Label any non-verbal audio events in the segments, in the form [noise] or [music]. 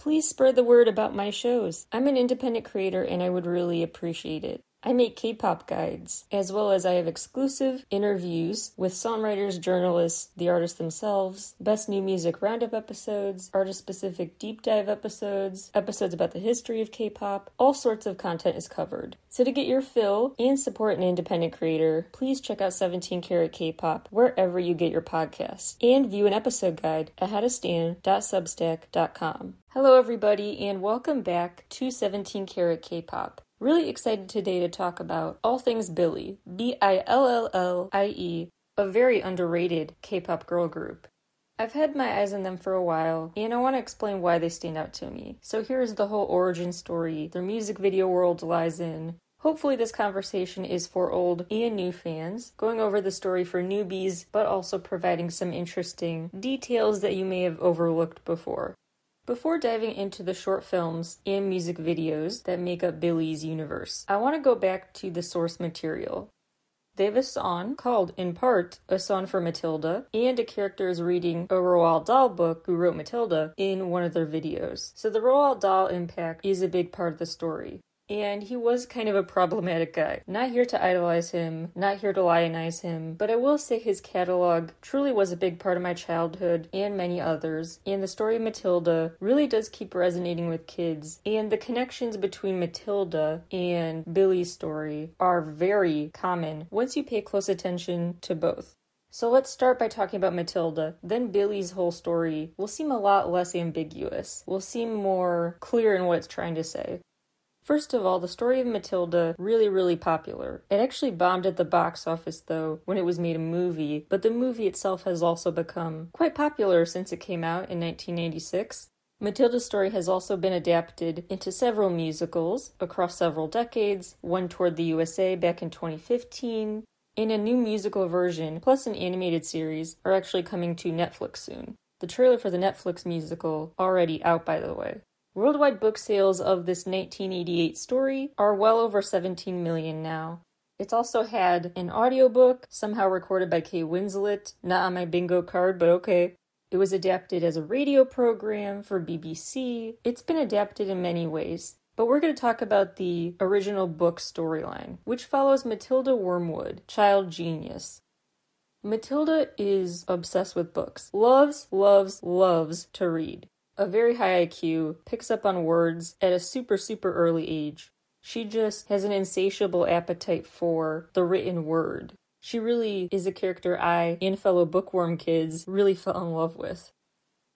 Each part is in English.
Please spread the word about my shows. I'm an independent creator and I would really appreciate it. I make K pop guides, as well as I have exclusive interviews with songwriters, journalists, the artists themselves, best new music roundup episodes, artist specific deep dive episodes, episodes about the history of K pop. All sorts of content is covered. So, to get your fill and support an independent creator, please check out 17 Karat K pop wherever you get your podcasts and view an episode guide at howtostand.substack.com. Hello, everybody, and welcome back to 17 Karat K pop. Really excited today to talk about all things Billlie, B I L L L I E, a very underrated K pop girl group. I've had my eyes on them for a while, and I want to explain why they stand out to me. So here's the whole origin story their music video world lies in. Hopefully, this conversation is for old and new fans, going over the story for newbies, but also providing some interesting details that you may have overlooked before. Before diving into the short films and music videos that make up Billlie's universe, I want to go back to the source material. They have a song called, in part, A Song for Matilda, and a character is reading a Roald Dahl book who wrote Matilda in one of their videos. So the Roald Dahl impact is a big part of the story and he was kind of a problematic guy. Not here to idolize him, not here to lionize him, but I will say his catalog truly was a big part of my childhood and many others. And the story of Matilda really does keep resonating with kids, and the connections between Matilda and Billlie's story are very common once you pay close attention to both. So let's start by talking about Matilda. Then Billlie's whole story will seem a lot less ambiguous, will seem more clear in what it's trying to say. First of all, the story of Matilda really, really popular. It actually bombed at the box office though when it was made a movie, but the movie itself has also become quite popular since it came out in 1986. Matilda's story has also been adapted into several musicals across several decades, one toward the USA back in 2015, and a new musical version plus an animated series are actually coming to Netflix soon. The trailer for the Netflix musical already out by the way. Worldwide book sales of this 1988 story are well over 17 million now. It's also had an audiobook, somehow recorded by Kate Winslet, not on my bingo card, but okay. It was adapted as a radio program for BBC. It's been adapted in many ways. But we're going to talk about the original book storyline, which follows Matilda Wormwood, child genius. Matilda is obsessed with books, loves, loves, loves to read a very high IQ, picks up on words at a super, super early age. She just has an insatiable appetite for the written word. She really is a character I and fellow bookworm kids really fell in love with.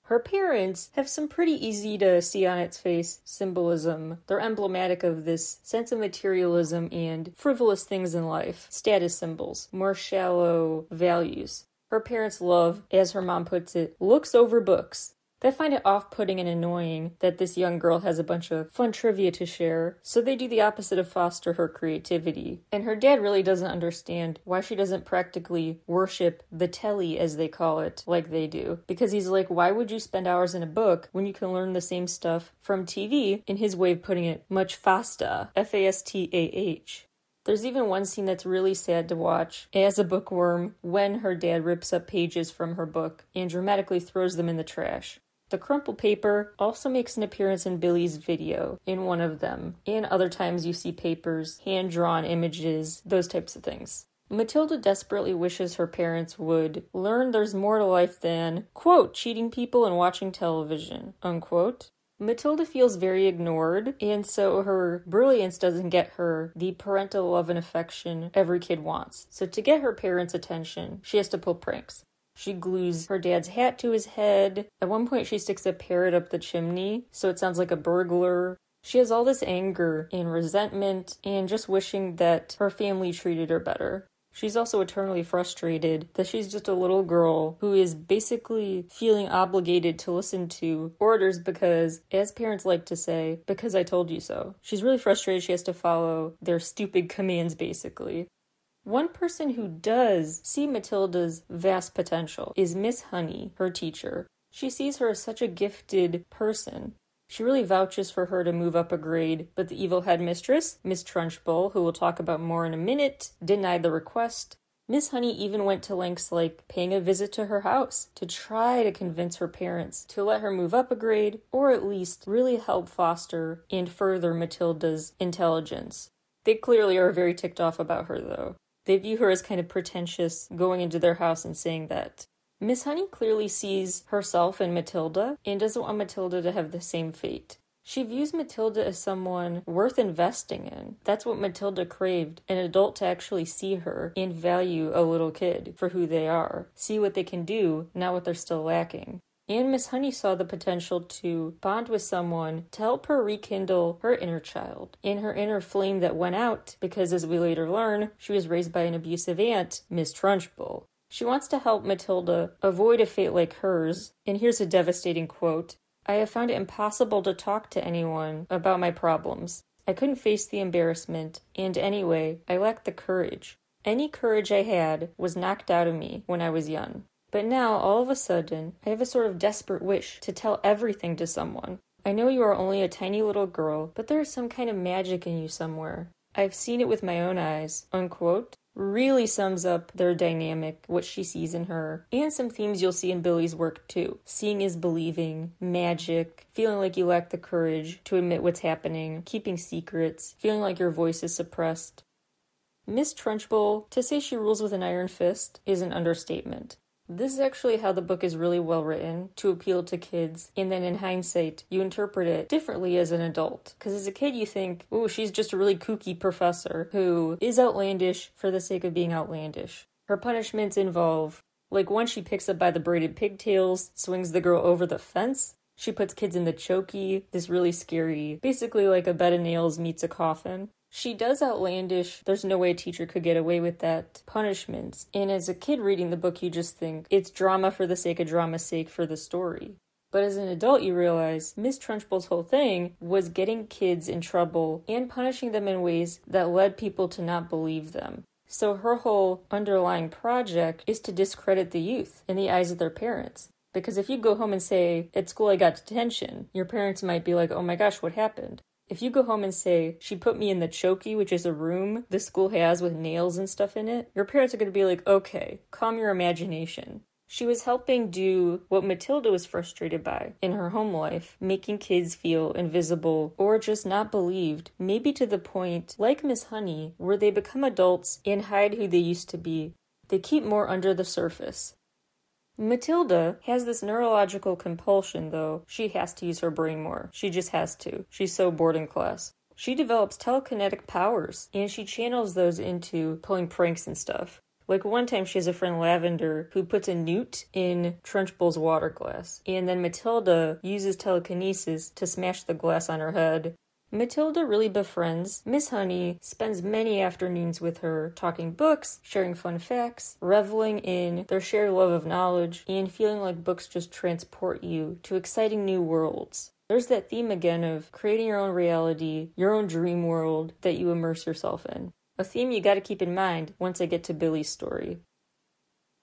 Her parents have some pretty easy to see on its face symbolism. They're emblematic of this sense of materialism and frivolous things in life, status symbols, more shallow values. Her parents' love, as her mom puts it, looks over books. They find it off putting and annoying that this young girl has a bunch of fun trivia to share, so they do the opposite of foster her creativity. And her dad really doesn't understand why she doesn't practically worship the telly, as they call it, like they do. Because he's like, why would you spend hours in a book when you can learn the same stuff from TV? In his way of putting it, much faster. F A S T A H. There's even one scene that's really sad to watch as a bookworm when her dad rips up pages from her book and dramatically throws them in the trash. The crumpled paper also makes an appearance in Billlie's video in one of them, and other times you see papers, hand drawn images, those types of things. Matilda desperately wishes her parents would learn there's more to life than, quote, cheating people and watching television, unquote. Matilda feels very ignored, and so her brilliance doesn't get her the parental love and affection every kid wants. So, to get her parents' attention, she has to pull pranks. She glues her dad's hat to his head. At one point, she sticks a parrot up the chimney, so it sounds like a burglar. She has all this anger and resentment and just wishing that her family treated her better. She's also eternally frustrated that she's just a little girl who is basically feeling obligated to listen to orders because, as parents like to say, because I told you so. She's really frustrated she has to follow their stupid commands, basically. One person who does see Matilda's vast potential is Miss Honey, her teacher. She sees her as such a gifted person. She really vouches for her to move up a grade, but the evil headmistress, Miss Trunchbull, who we'll talk about more in a minute, denied the request. Miss Honey even went to lengths like paying a visit to her house to try to convince her parents to let her move up a grade or at least really help foster and further Matilda's intelligence. They clearly are very ticked off about her, though. They view her as kind of pretentious, going into their house and saying that. Miss Honey clearly sees herself in Matilda and doesn't want Matilda to have the same fate. She views Matilda as someone worth investing in. That's what Matilda craved an adult to actually see her and value a little kid for who they are, see what they can do, not what they're still lacking. And Miss Honey saw the potential to bond with someone to help her rekindle her inner child and her inner flame that went out because, as we later learn, she was raised by an abusive aunt, Miss Trunchbull. She wants to help Matilda avoid a fate like hers, and here's a devastating quote I have found it impossible to talk to anyone about my problems. I couldn't face the embarrassment, and anyway, I lacked the courage. Any courage I had was knocked out of me when I was young. But now, all of a sudden, I have a sort of desperate wish to tell everything to someone. I know you are only a tiny little girl, but there is some kind of magic in you somewhere. I've seen it with my own eyes. Unquote really sums up their dynamic, what she sees in her, and some themes you'll see in Billlie's work too. Seeing is believing, magic, feeling like you lack the courage to admit what's happening, keeping secrets, feeling like your voice is suppressed. Miss Trunchbull, to say she rules with an iron fist is an understatement. This is actually how the book is really well written to appeal to kids, and then in hindsight, you interpret it differently as an adult. Because as a kid, you think, oh, she's just a really kooky professor who is outlandish for the sake of being outlandish. Her punishments involve, like, one she picks up by the braided pigtails, swings the girl over the fence, she puts kids in the chokey, this really scary, basically like a bed of nails meets a coffin. She does outlandish, there's no way a teacher could get away with that punishments. And as a kid reading the book, you just think it's drama for the sake of drama's sake for the story. But as an adult, you realize Miss Trunchbull's whole thing was getting kids in trouble and punishing them in ways that led people to not believe them. So her whole underlying project is to discredit the youth in the eyes of their parents. Because if you go home and say, at school I got detention, your parents might be like, oh my gosh, what happened? If you go home and say, she put me in the chokey, which is a room the school has with nails and stuff in it, your parents are going to be like, okay, calm your imagination. She was helping do what Matilda was frustrated by in her home life, making kids feel invisible or just not believed, maybe to the point, like Miss Honey, where they become adults and hide who they used to be. They keep more under the surface. Matilda has this neurological compulsion, though. She has to use her brain more. She just has to. She's so bored in class. She develops telekinetic powers, and she channels those into pulling pranks and stuff. Like one time, she has a friend Lavender who puts a newt in Trunchbull's water glass, and then Matilda uses telekinesis to smash the glass on her head. Matilda really befriends Miss Honey, spends many afternoons with her, talking books, sharing fun facts, reveling in their shared love of knowledge, and feeling like books just transport you to exciting new worlds. There's that theme again of creating your own reality, your own dream world that you immerse yourself in. A theme you gotta keep in mind once I get to Billlie's story.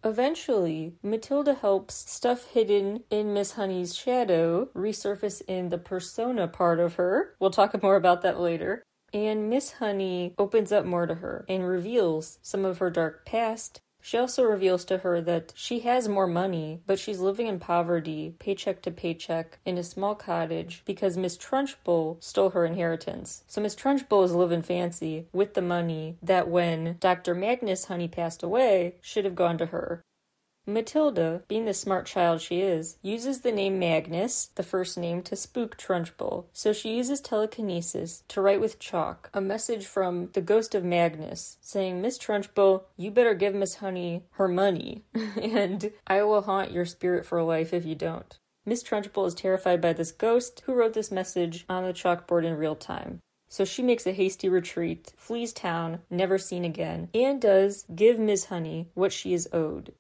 Eventually, Matilda helps stuff hidden in Miss Honey's shadow resurface in the persona part of her. We'll talk more about that later. And Miss Honey opens up more to her and reveals some of her dark past she also reveals to her that she has more money, but she's living in poverty, paycheck to paycheck, in a small cottage because Miss Trunchbull stole her inheritance. So Miss Trunchbull is living fancy with the money that when Dr. Magnus Honey passed away should have gone to her. Matilda, being the smart child she is, uses the name Magnus, the first name, to spook Trunchbull. So she uses telekinesis to write with chalk a message from the ghost of Magnus saying, Miss Trunchbull, you better give Miss Honey her money, [laughs] and I will haunt your spirit for life if you don't. Miss Trunchbull is terrified by this ghost who wrote this message on the chalkboard in real time. So she makes a hasty retreat, flees town, never seen again, and does give Miss Honey what she is owed.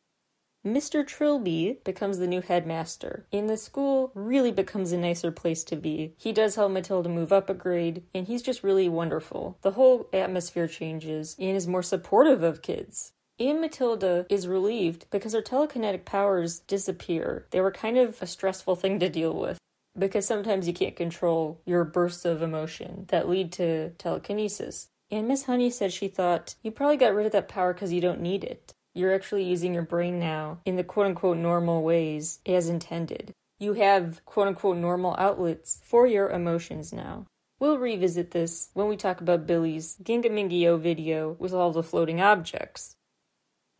Mr. Trilby becomes the new headmaster, and the school really becomes a nicer place to be. He does help Matilda move up a grade, and he's just really wonderful. The whole atmosphere changes and is more supportive of kids. And Matilda is relieved because her telekinetic powers disappear. They were kind of a stressful thing to deal with because sometimes you can't control your bursts of emotion that lead to telekinesis. And Miss Honey said she thought, You probably got rid of that power because you don't need it. You're actually using your brain now in the quote unquote normal ways as intended. You have quote unquote normal outlets for your emotions now. We'll revisit this when we talk about Billlie's Gingamingio video with all the floating objects.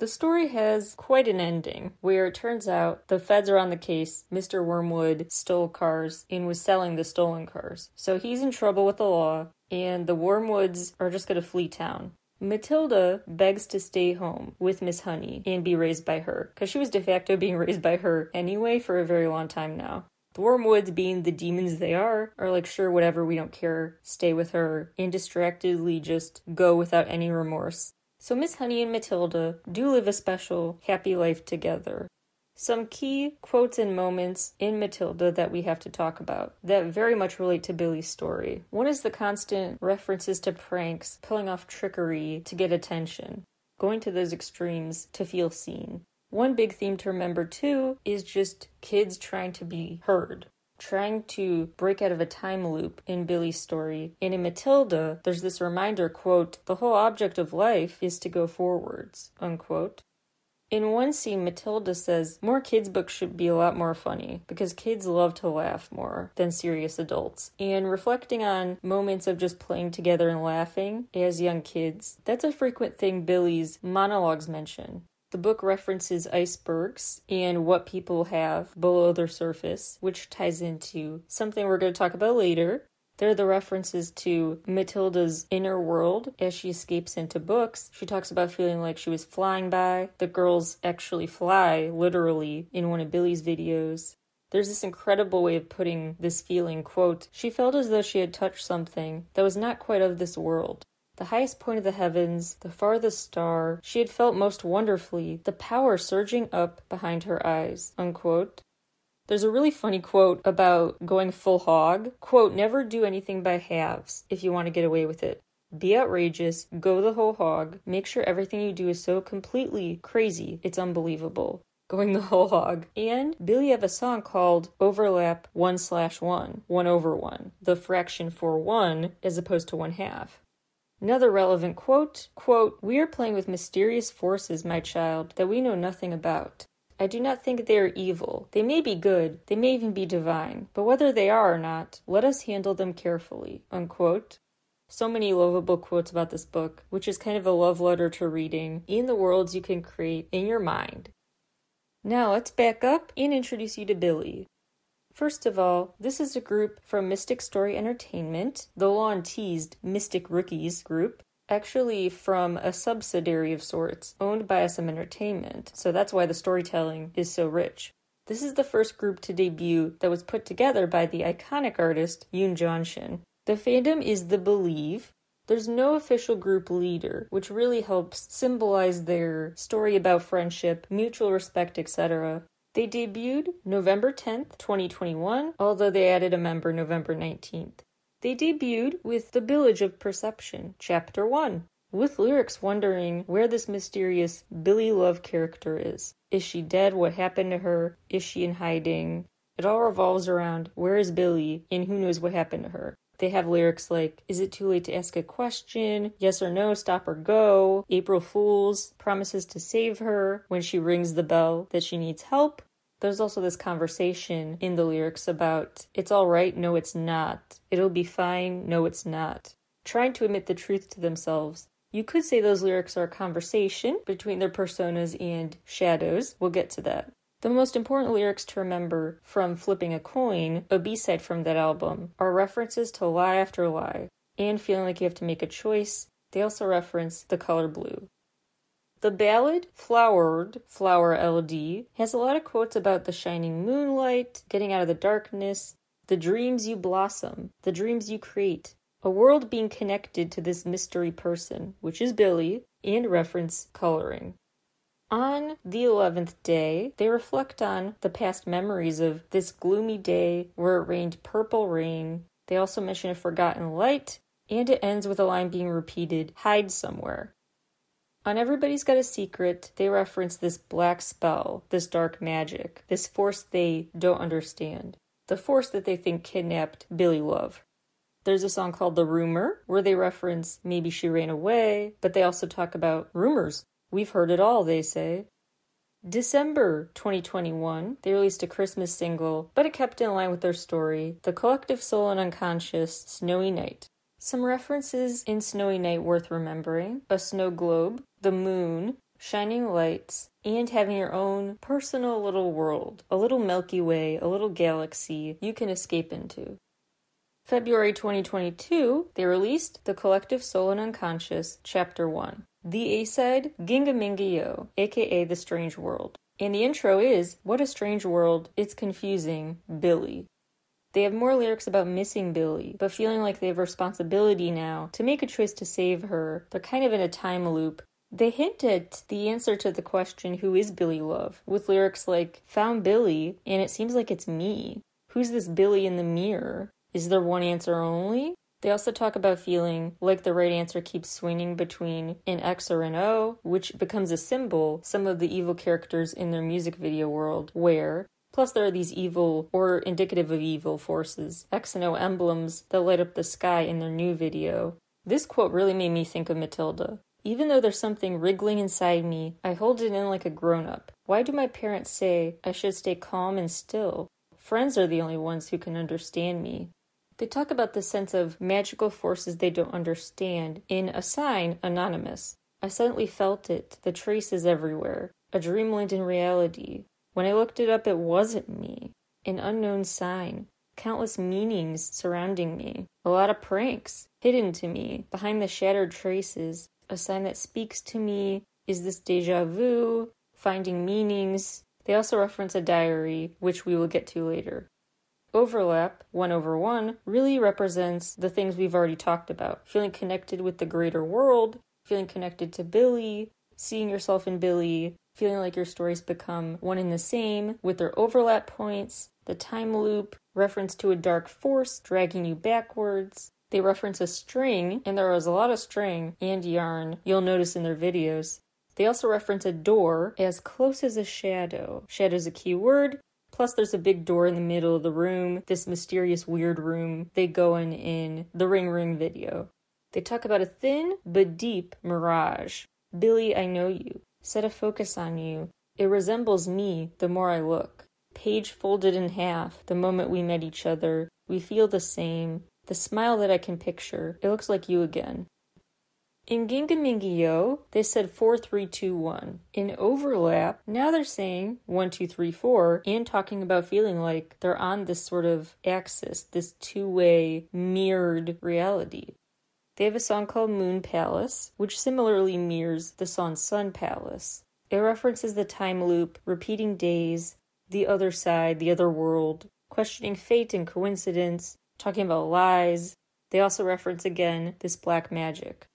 The story has quite an ending, where it turns out the feds are on the case. Mr. Wormwood stole cars and was selling the stolen cars. So he's in trouble with the law, and the Wormwoods are just going to flee town. Matilda begs to stay home with Miss Honey and be raised by her, because she was de facto being [laughs] raised by her anyway for a very long time now. The Wormwoods, being the demons they are, are like, sure, whatever, we don't care, stay with her, and distractedly just go without any remorse. So Miss Honey and Matilda do live a special, happy life together. Some key quotes and moments in Matilda that we have to talk about that very much relate to Billlie's story. One is the constant references to pranks, pulling off trickery to get attention, going to those extremes to feel seen. One big theme to remember too is just kids trying to be heard, trying to break out of a time loop in Billlie's story. And in Matilda, there's this reminder, quote, the whole object of life is to go forwards, unquote. In one scene, Matilda says more kids' books should be a lot more funny because kids love to laugh more than serious adults. And reflecting on moments of just playing together and laughing as young kids, that's a frequent thing Billlie's monologues mention. The book references icebergs and what people have below their surface, which ties into something we're going to talk about later. There are the references to Matilda's inner world as she escapes into books. She talks about feeling like she was flying by. The girls actually fly, literally, in one of Billlie's videos. There's this incredible way of putting this feeling, quote, she felt as though she had touched something that was not quite of this world the highest point of the heavens, the farthest star, she had felt most wonderfully the power surging up behind her eyes. Unquote. There's a really funny quote about going full hog. Quote, never do anything by halves if you want to get away with it. Be outrageous, go the whole hog, make sure everything you do is so completely crazy, it's unbelievable. Going the whole hog. And Billlie have a song called Overlap 1 slash 1, 1 over 1, the fraction for 1 as opposed to 1 half. Another relevant quote, quote, We are playing with mysterious forces, my child, that we know nothing about. I do not think they are evil. They may be good, they may even be divine, but whether they are or not, let us handle them carefully. Unquote. So many lovable quotes about this book, which is kind of a love letter to reading in the worlds you can create in your mind. Now let's back up and introduce you to Billlie. First of all, this is a group from Mystic Story Entertainment, the long teased Mystic Rookies group, actually from a subsidiary of sorts owned by SM Entertainment, so that's why the storytelling is so rich. This is the first group to debut that was put together by the iconic artist Yoon Jong-shin. The fandom is the Belllieve. There's no official group leader, which really helps symbolize their story about friendship, mutual respect, etc. They debuted November 10th, 2021, although they added a member November 19th. They debuted with The Village of Perception, Chapter 1, with lyrics wondering where this mysterious Billy Love character is. Is she dead? What happened to her? Is she in hiding? It all revolves around where is Billy and who knows what happened to her. They have lyrics like, Is it too late to ask a question? Yes or no, stop or go. April Fools promises to save her when she rings the bell that she needs help. There's also this conversation in the lyrics about, It's alright, no, it's not. It'll be fine, no, it's not. Trying to admit the truth to themselves. You could say those lyrics are a conversation between their personas and shadows. We'll get to that. The most important lyrics to remember from Flipping a Coin, a B side from that album, are references to Lie After Lie and feeling like you have to make a choice. They also reference the color blue. The ballad, Flowered, Flower LD, has a lot of quotes about the shining moonlight, getting out of the darkness, the dreams you blossom, the dreams you create, a world being connected to this mystery person, which is Billy, and reference coloring. On the 11th day, they reflect on the past memories of this gloomy day where it rained purple rain. They also mention a forgotten light, and it ends with a line being repeated hide somewhere. On Everybody's Got a Secret, they reference this black spell, this dark magic, this force they don't understand, the force that they think kidnapped Billy Love. There's a song called The Rumor, where they reference maybe she ran away, but they also talk about rumors. We've heard it all, they say. December 2021, they released a Christmas single, but it kept in line with their story The Collective Soul and Unconscious Snowy Night. Some references in Snowy Night worth remembering a snow globe, the moon, shining lights, and having your own personal little world, a little Milky Way, a little galaxy you can escape into. February 2022, they released The Collective Soul and Unconscious, Chapter 1. The A side, Ginga Minga Yo, aka The Strange World. And the intro is What a Strange World, It's Confusing, Billy. They have more lyrics about missing Billy, but feeling like they have responsibility now to make a choice to save her. They're kind of in a time loop they hint at the answer to the question, Who is Billy Love? with lyrics like, Found Billy, and it seems like it's me. Who's this Billy in the mirror? Is there one answer only? They also talk about feeling like the right answer keeps swinging between an X or an O, which becomes a symbol, some of the evil characters in their music video world wear. Plus, there are these evil or indicative of evil forces, X and O emblems that light up the sky in their new video. This quote really made me think of Matilda. Even though there's something wriggling inside me, I hold it in like a grown up. Why do my parents say I should stay calm and still? Friends are the only ones who can understand me. They talk about the sense of magical forces they don't understand in a sign, Anonymous. I suddenly felt it, the traces everywhere, a dreamland in reality. When I looked it up, it wasn't me. An unknown sign, countless meanings surrounding me, a lot of pranks hidden to me behind the shattered traces, a sign that speaks to me? Is this deja vu? Finding meanings? They also reference a diary, which we will get to later. Overlap, 1 over 1, really represents the things we've already talked about feeling connected with the greater world, feeling connected to Billy, seeing yourself in Billy, feeling like your stories become one and the same with their overlap points, the time loop, reference to a dark force dragging you backwards, they reference a string, and there was a lot of string and yarn you'll notice in their videos. They also reference a door as close as a shadow. Shadow is a key word. Plus, there's a big door in the middle of the room, this mysterious, weird room they go in in the Ring Ring video. They talk about a thin but deep mirage. Billy, I know you. Set a focus on you. It resembles me the more I look. Page folded in half the moment we met each other. We feel the same. The smile that I can picture, it looks like you again. In Ginga they said 4321. In overlap, now they're saying 1234 and talking about feeling like they're on this sort of axis, this two way mirrored reality. They have a song called Moon Palace, which similarly mirrors the song Sun Palace. It references the time loop, repeating days, the other side, the other world, questioning fate and coincidence, talking about lies. They also reference again this black magic.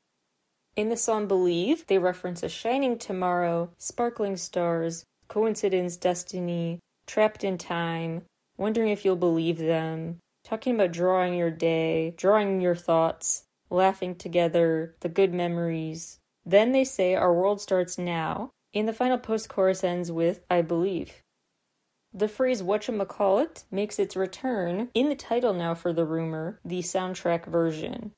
In the song Believe, they reference a shining tomorrow, sparkling stars, coincidence, destiny, trapped in time, wondering if you'll believe them, talking about drawing your day, drawing your thoughts, laughing together, the good memories. Then they say our world starts now, and the final post chorus ends with I believe. The phrase whatchamacallit makes its return in the title now for the rumor, the soundtrack version.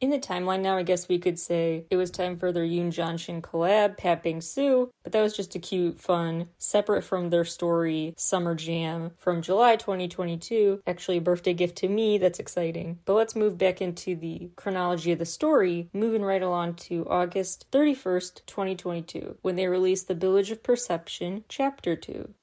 In the timeline now, I guess we could say it was time for their Yoon Jong-shin collab, Patbingsu, but that was just a cute, fun, separate from their story, Summer Jam from July 2022. Actually, a birthday gift to me, that's exciting. But let's move back into the chronology of the story, moving right along to August 31st, 2022, when they released The Village of Perception, Chapter 2.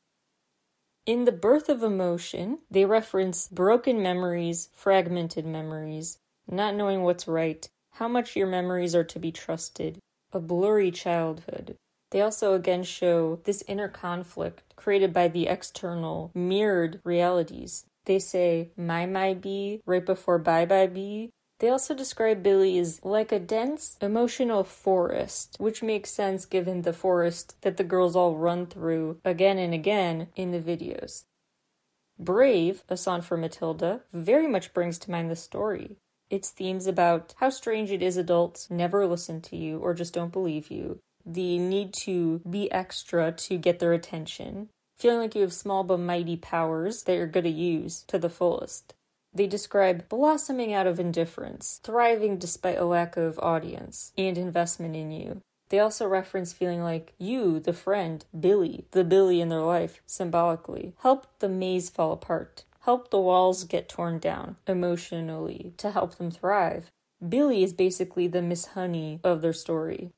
In The Birth of Emotion, they reference broken memories, fragmented memories, not knowing what's right, how much your memories are to be trusted, a blurry childhood. They also again show this inner conflict created by the external, mirrored realities. They say, my, my, be, right before bye, bye, be, they also describe Billy as like a dense, emotional forest, which makes sense given the forest that the girls all run through again and again in the videos. Brave, a song for Matilda, very much brings to mind the story. Its themes about how strange it is adults never listen to you or just don't believe you, the need to be extra to get their attention, feeling like you have small but mighty powers that you're going to use to the fullest. They describe blossoming out of indifference, thriving despite a lack of audience and investment in you. They also reference feeling like you, the friend, Billy, the Billy in their life, symbolically, helped the maze fall apart, helped the walls get torn down emotionally to help them thrive. Billy is basically the Miss Honey of their story.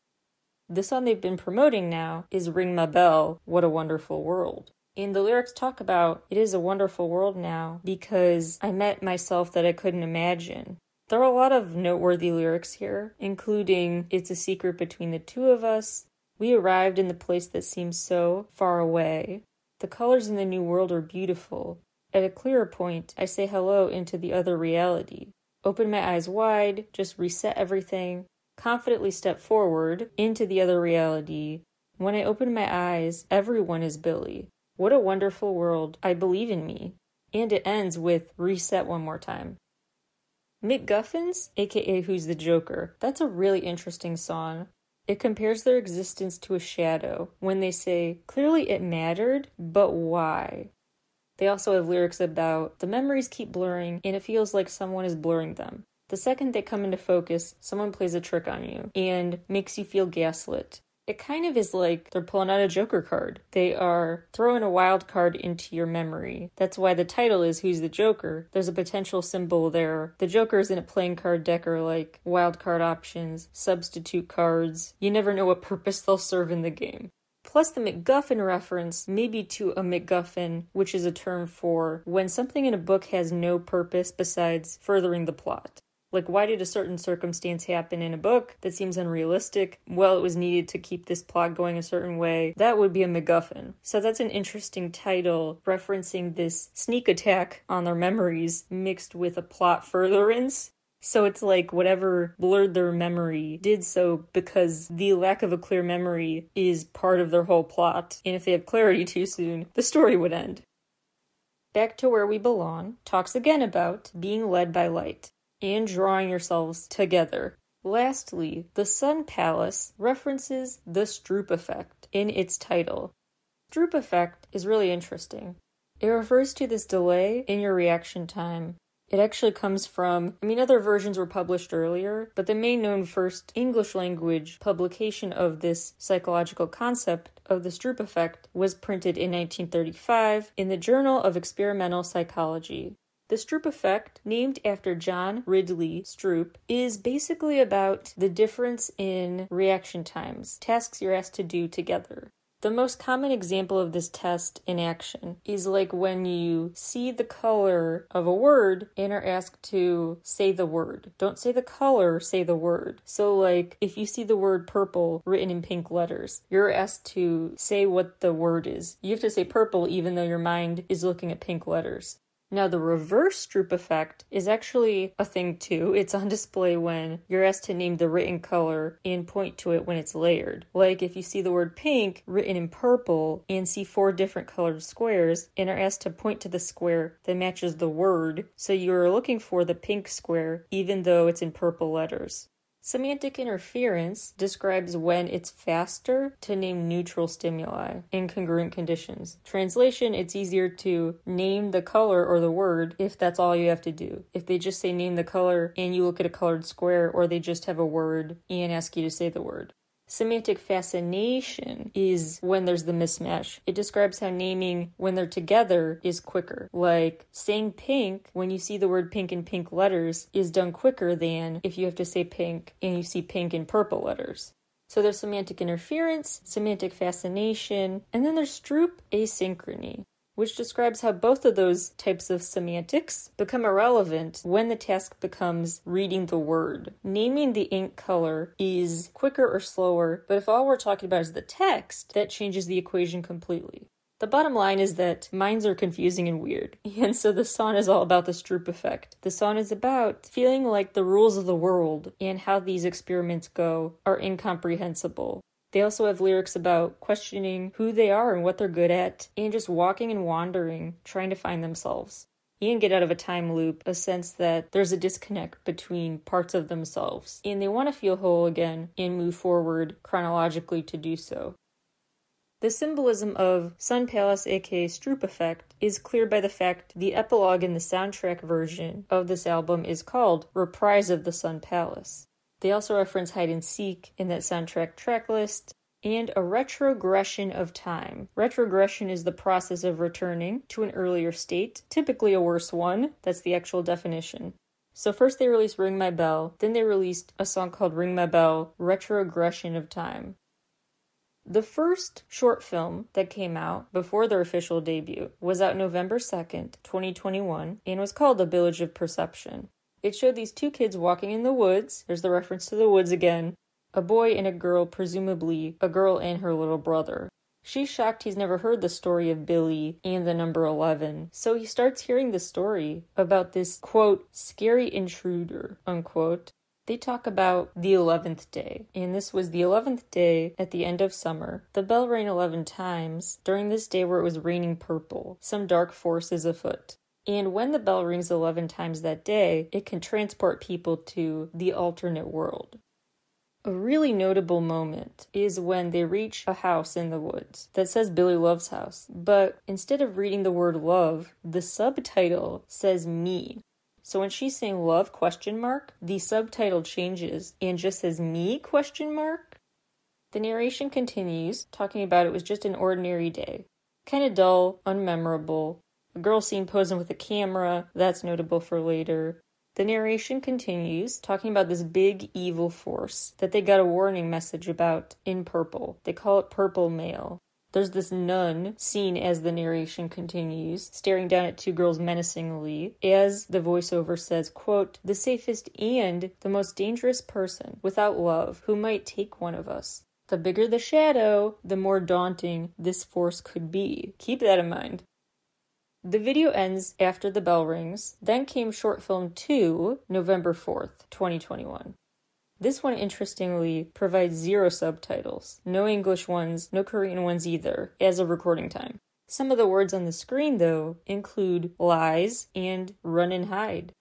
The song they've been promoting now is Ring My Bell, What a Wonderful World. And the lyrics talk about it is a wonderful world now because I met myself that I couldn't imagine. There are a lot of noteworthy lyrics here, including It's a secret between the two of us. We arrived in the place that seems so far away. The colors in the new world are beautiful. At a clearer point, I say hello into the other reality. Open my eyes wide, just reset everything, confidently step forward into the other reality. When I open my eyes, everyone is Billy. What a wonderful world. I believe in me. And it ends with reset one more time. MacGuffins, aka Who's the Joker, that's a really interesting song. It compares their existence to a shadow when they say, clearly it mattered, but why? They also have lyrics about the memories keep blurring and it feels like someone is blurring them. The second they come into focus, someone plays a trick on you and makes you feel gaslit. It kind of is like they're pulling out a Joker card. They are throwing a wild card into your memory. That's why the title is Who's the Joker? There's a potential symbol there. The Joker is in a playing card deck or like wild card options, substitute cards. You never know what purpose they'll serve in the game. Plus, the MacGuffin reference may be to a MacGuffin, which is a term for when something in a book has no purpose besides furthering the plot. Like, why did a certain circumstance happen in a book that seems unrealistic? Well, it was needed to keep this plot going a certain way. That would be a MacGuffin. So, that's an interesting title referencing this sneak attack on their memories mixed with a plot furtherance. So it's like whatever blurred their memory did so because the lack of a clear memory is part of their whole plot. And if they have clarity too soon, the story would end. Back to Where We Belong talks again about being led by light and drawing yourselves together. Lastly, the Sun Palace references the Stroop effect in its title. Stroop effect is really interesting. It refers to this delay in your reaction time. It actually comes from, I mean, other versions were published earlier, but the main known first English language publication of this psychological concept of the Stroop effect was printed in 1935 in the Journal of Experimental Psychology. The Stroop effect, named after John Ridley Stroop, is basically about the difference in reaction times, tasks you're asked to do together. The most common example of this test in action is like when you see the color of a word and are asked to say the word. Don't say the color, say the word. So, like, if you see the word purple written in pink letters, you're asked to say what the word is. You have to say purple even though your mind is looking at pink letters. Now, the reverse Stroop effect is actually a thing too. It's on display when you're asked to name the written color and point to it when it's layered. Like if you see the word pink written in purple and see four different colored squares and are asked to point to the square that matches the word, so you're looking for the pink square even though it's in purple letters. Semantic interference describes when it's faster to name neutral stimuli in congruent conditions. Translation, it's easier to name the color or the word if that's all you have to do. If they just say name the color and you look at a colored square, or they just have a word and ask you to say the word. Semantic fascination is when there's the mismatch. It describes how naming when they're together is quicker. Like saying pink when you see the word pink in pink letters is done quicker than if you have to say pink and you see pink in purple letters. So there's semantic interference, semantic fascination, and then there's Stroop asynchrony which describes how both of those types of semantics become irrelevant when the task becomes reading the word. Naming the ink color is quicker or slower, but if all we're talking about is the text, that changes the equation completely. The bottom line is that minds are confusing and weird, [laughs] and so the song is all about the Stroop effect. The song is about feeling like the rules of the world and how these experiments go are incomprehensible. They also have lyrics about questioning who they are and what they're good at, and just walking and wandering, trying to find themselves. And get out of a time loop, a sense that there's a disconnect between parts of themselves, and they want to feel whole again and move forward chronologically to do so. The symbolism of Sun Palace aka Stroop Effect is clear by the fact the epilogue in the soundtrack version of this album is called Reprise of the Sun Palace. They also reference hide and seek in that soundtrack track list, and a retrogression of time. Retrogression is the process of returning to an earlier state, typically a worse one. That's the actual definition. So first they released Ring My Bell, then they released a song called Ring My Bell Retrogression of Time. The first short film that came out before their official debut was out November 2nd, 2021, and was called The Village of Perception. It showed these two kids walking in the woods. There's the reference to the woods again. A boy and a girl, presumably a girl and her little brother. She's shocked he's never heard the story of Billy and the number 11. So he starts hearing the story about this, quote, scary intruder, unquote. They talk about the 11th day, and this was the 11th day at the end of summer. The bell rang 11 times during this day where it was raining purple. Some dark force is afoot. And when the bell rings 11 times that day, it can transport people to the alternate world. A really notable moment is when they reach a house in the woods that says Billy Love's house, but instead of reading the word love, the subtitle says me. So when she's saying love question mark, the subtitle changes and just says me question mark. The narration continues, talking about it was just an ordinary day. Kind of dull, unmemorable. A girl seen posing with a camera, that's notable for later. The narration continues, talking about this big evil force that they got a warning message about in purple. They call it Purple Mail. There's this nun seen as the narration continues, staring down at two girls menacingly, as the voiceover says, quote, the safest and the most dangerous person without love who might take one of us. The bigger the shadow, the more daunting this force could be. Keep that in mind. The video ends after the bell rings. Then came short film 2, November 4th, 2021. This one, interestingly, provides zero subtitles. No English ones, no Korean ones either, as of recording time. Some of the words on the screen, though, include lies and run and hide.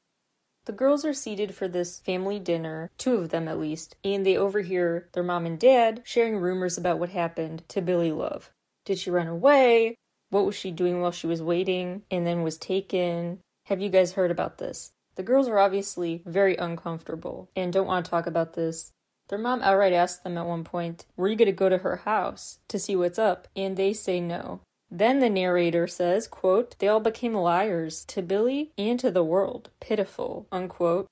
The girls are seated for this family dinner, two of them at least, and they overhear their mom and dad sharing rumors about what happened to Billy Love. Did she run away? What was she doing while she was waiting and then was taken? Have you guys heard about this? The girls are obviously very uncomfortable and don't want to talk about this. Their mom outright asks them at one point, Were you going to go to her house to see what's up? And they say no. Then the narrator says, quote, They all became liars to Billy and to the world. Pitiful, unquote.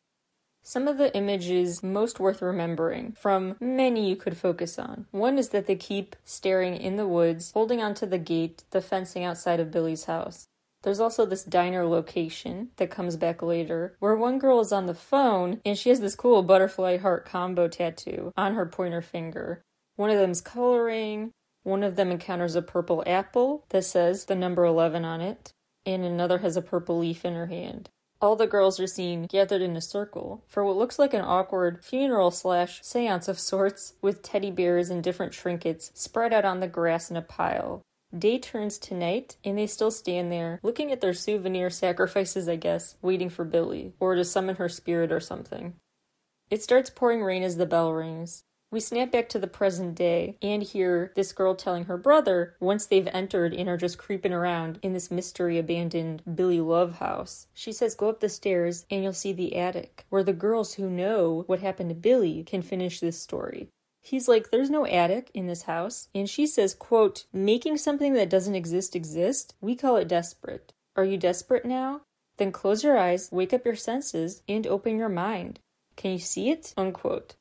Some of the images most worth remembering, from many you could focus on. One is that they keep staring in the woods, holding onto the gate, the fencing outside of Billy's house. There's also this diner location that comes back later, where one girl is on the phone and she has this cool butterfly heart combo tattoo on her pointer finger. One of them's coloring, one of them encounters a purple apple that says the number 11 on it, and another has a purple leaf in her hand. All the girls are seen gathered in a circle for what looks like an awkward funeral slash seance of sorts, with teddy bears and different trinkets spread out on the grass in a pile. Day turns to night, and they still stand there, looking at their souvenir sacrifices, I guess, waiting for Billy, or to summon her spirit or something. It starts pouring rain as the bell rings. We snap back to the present day and hear this girl telling her brother, once they've entered and are just creeping around in this mystery abandoned Billy Love house, she says, Go up the stairs and you'll see the attic, where the girls who know what happened to Billy can finish this story. He's like, there's no attic in this house. And she says, quote, making something that doesn't exist exist, we call it desperate. Are you desperate now? Then close your eyes, wake up your senses, and open your mind. Can you see it? Unquote.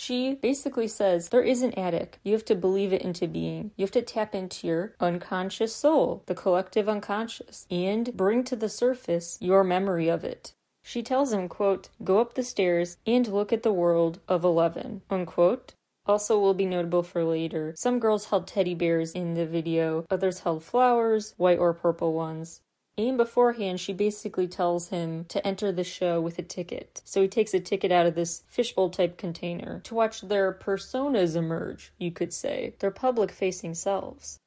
She basically says there is an attic. You have to believe it into being. You have to tap into your unconscious soul, the collective unconscious, and bring to the surface your memory of it. She tells him, quote, go up the stairs and look at the world of 11, unquote. Also will be notable for later. Some girls held teddy bears in the video, others held flowers, white or purple ones. And beforehand, she basically tells him to enter the show with a ticket. So he takes a ticket out of this fishbowl type container to watch their personas emerge, you could say, their public facing selves.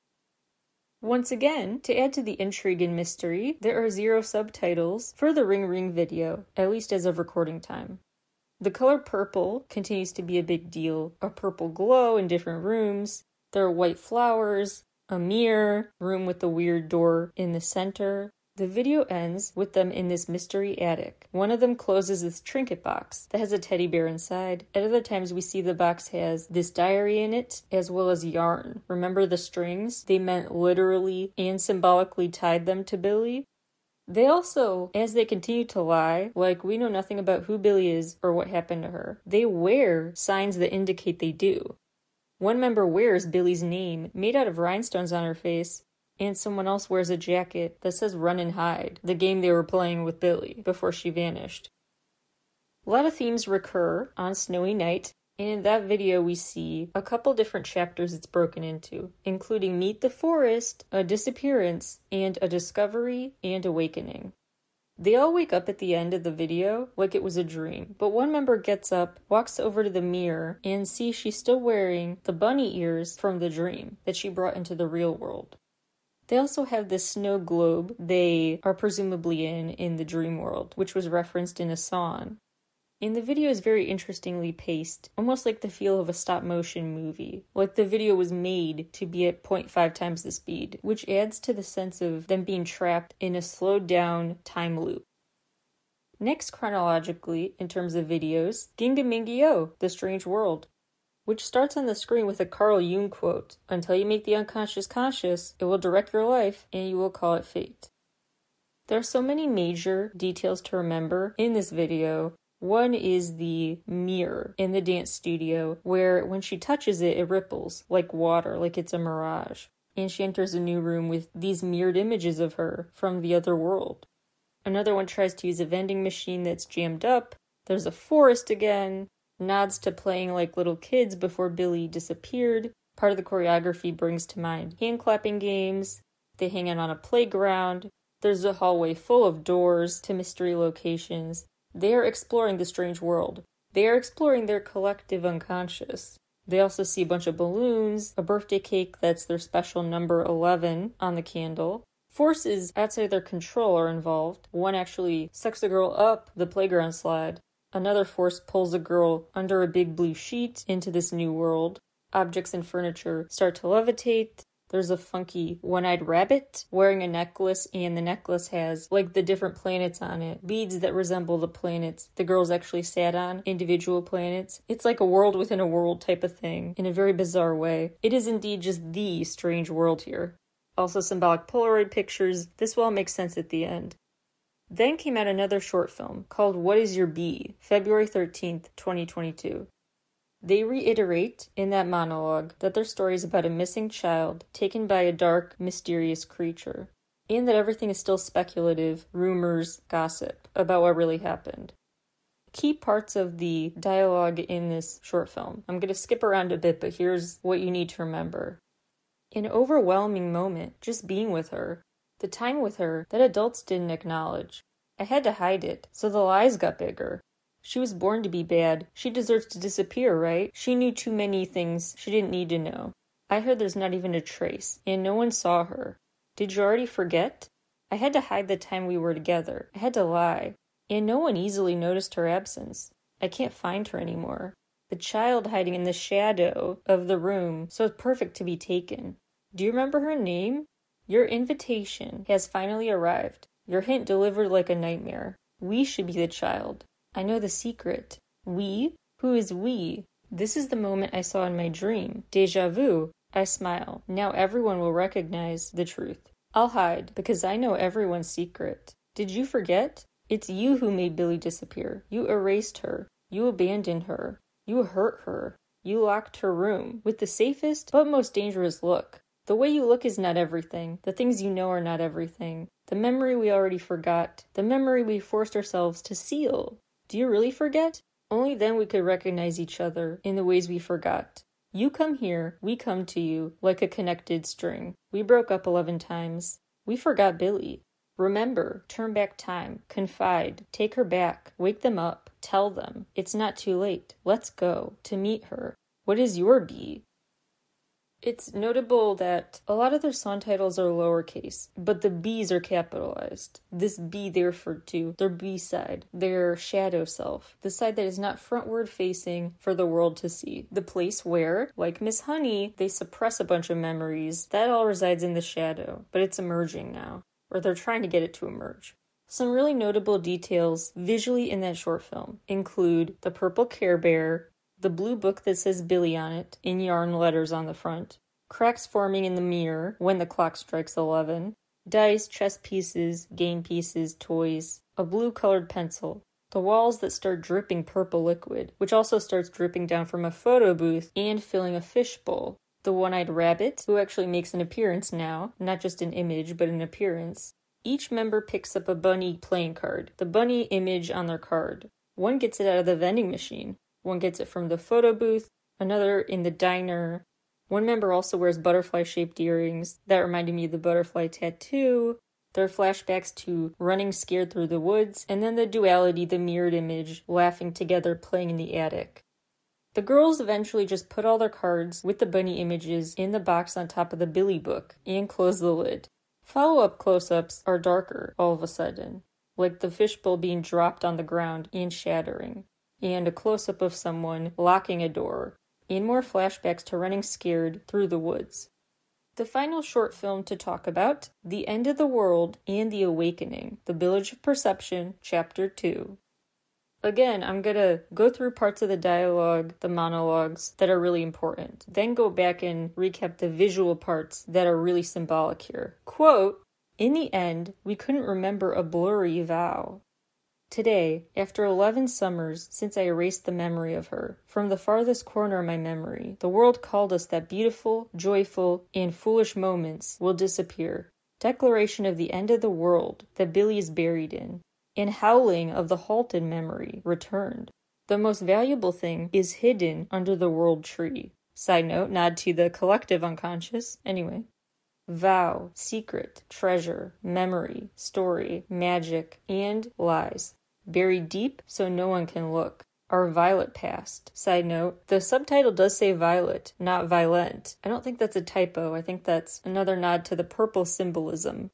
Once again, to add to the intrigue and mystery, there are zero subtitles for the Ring Ring video, at least as of recording time. The color purple continues to be a big deal, a purple glow in different rooms, There are white flowers, a mirror, room with the weird door in the center. The video ends with them in this mystery attic. One of them closes this trinket box that has a teddy bear inside. At other times, we see the box has this diary in it as well as yarn. Remember the strings? They meant literally and symbolically tied them to Billy. They also, as they continue to lie, like we know nothing about who Billy is or what happened to her, they wear signs that indicate they do. One member wears Billy's name made out of rhinestones on her face, and someone else wears a jacket that says Run and Hide, the game they were playing with Billlie before she vanished. A lot of themes recur on Snowy Night, and in that video, we see a couple different chapters it's broken into, including Meet the Forest, a disappearance, and a discovery and awakening. They all wake up at the end of the video like it was a dream, but one member gets up, walks over to the mirror, and sees she's still wearing the bunny ears from the dream that she brought into the real world. They also have this snow globe they are presumably in in the dream world, which was referenced in a song. And the video is very interestingly paced, almost like the feel of a stop motion movie. Like the video was made to be at 0.5 times the speed, which adds to the sense of them being trapped in a slowed down time loop. Next, chronologically, in terms of videos, Ginga Minga Yo The Strange World, which starts on the screen with a Carl Jung quote Until you make the unconscious conscious, it will direct your life and you will call it fate. There are so many major details to remember in this video, one is the mirror in the dance studio, where when she touches it, it ripples like water, like it's a mirage. And she enters a new room with these mirrored images of her from the other world. Another one tries to use a vending machine that's jammed up. There's a forest again, nods to playing like little kids before Billlie disappeared. Part of the choreography brings to mind hand clapping games. They hang out on a playground. There's a hallway full of doors to mystery locations. They are exploring the strange world. They are exploring their collective unconscious. They also see a bunch of balloons, a birthday cake that's their special number 11 on the candle. Forces outside their control are involved. One actually sucks a girl up the playground slide. Another force pulls a girl under a big blue sheet into this new world. Objects and furniture start to levitate. There's a funky one eyed rabbit wearing a necklace, and the necklace has like the different planets on it, beads that resemble the planets the girls actually sat on, individual planets. It's like a world within a world type of thing in a very bizarre way. It is indeed just the strange world here. Also, symbolic Polaroid pictures. This will all make sense at the end. Then came out another short film called What Is Your B, February 13th, 2022. They reiterate in that monologue that their story is about a missing child taken by a dark, mysterious creature, and that everything is still speculative, rumors, gossip about what really happened. Key parts of the dialogue in this short film. I'm going to skip around a bit, but here's what you need to remember. An overwhelming moment just being with her, the time with her that adults didn't acknowledge. I had to hide it, so the lies got bigger. She was born to be bad. She deserves to disappear, right? She knew too many things she didn't need to know. I heard there's not even a trace, and no one saw her. Did you already forget? I had to hide the time we were together. I had to lie. And no one easily noticed her absence. I can't find her anymore. The child hiding in the shadow of the room, so perfect to be taken. Do you remember her name? Your invitation has finally arrived. Your hint delivered like a nightmare. We should be the child. I know the secret. We? Who is we? This is the moment I saw in my dream. Deja vu. I smile. Now everyone will recognize the truth. I'll hide because I know everyone's secret. Did you forget? It's you who made Billlie disappear. You erased her. You abandoned her. You hurt her. You locked her room with the safest but most dangerous look. The way you look is not everything. The things you know are not everything. The memory we already forgot. The memory we forced ourselves to seal. Do you really forget? Only then we could recognize each other in the ways we forgot. You come here, we come to you, like a connected string. We broke up 11 times. We forgot Billlie. Remember, turn back time, confide, take her back, wake them up, tell them. It's not too late. Let's go to meet her. What is your B? It's notable that a lot of their song titles are lowercase, but the B's are capitalized. This B they refer to their B side, their shadow self, the side that is not frontward facing for the world to see. The place where, like Miss Honey, they suppress a bunch of memories. That all resides in the shadow, but it's emerging now, or they're trying to get it to emerge. Some really notable details visually in that short film include the purple Care Bear, the blue book that says Billlie on it, in yarn letters on the front, cracks forming in the mirror when the clock strikes 11, dice, chess pieces, game pieces, toys, a blue colored pencil, the walls that start dripping purple liquid, which also starts dripping down from a photo booth and filling a fishbowl. The one eyed rabbit, who actually makes an appearance now, not just an image, but an appearance. Each member picks up a bunny playing card, the bunny image on their card. One gets it out of the vending machine, one gets it from the photo booth, another in the diner. One member also wears butterfly shaped earrings. That reminded me of the butterfly tattoo. There are flashbacks to running scared through the woods, and then the duality, the mirrored image, laughing together, playing in the attic. The girls eventually just put all their cards with the bunny images in the box on top of the Billlie book and close the lid. Follow up close ups are darker all of a sudden, like the fishbowl being dropped on the ground and shattering and a close up of someone locking a door, and more flashbacks to running scared through the woods. The final short film to talk about The End of the World and the Awakening, The Billage of Perception, Chapter 2. Again, I'm gonna go through parts of the dialogue, the monologues that are really important, then go back and recap the visual parts that are really symbolic here. Quote, in the end, we couldn't remember a blurry vow. Today, after eleven summers since I erased the memory of her, from the farthest corner of my memory, the world called us that beautiful, joyful, and foolish moments will disappear. Declaration of the end of the world that Billlie is buried in, and howling of the halted memory returned. The most valuable thing is hidden under the world tree. Side note, nod to the collective unconscious. Anyway. Vow, secret, treasure, memory, story, magic, and lies buried deep so no one can look. Our violet past. Side note, the subtitle does say violet, not violent. I don't think that's a typo. I think that's another nod to the purple symbolism.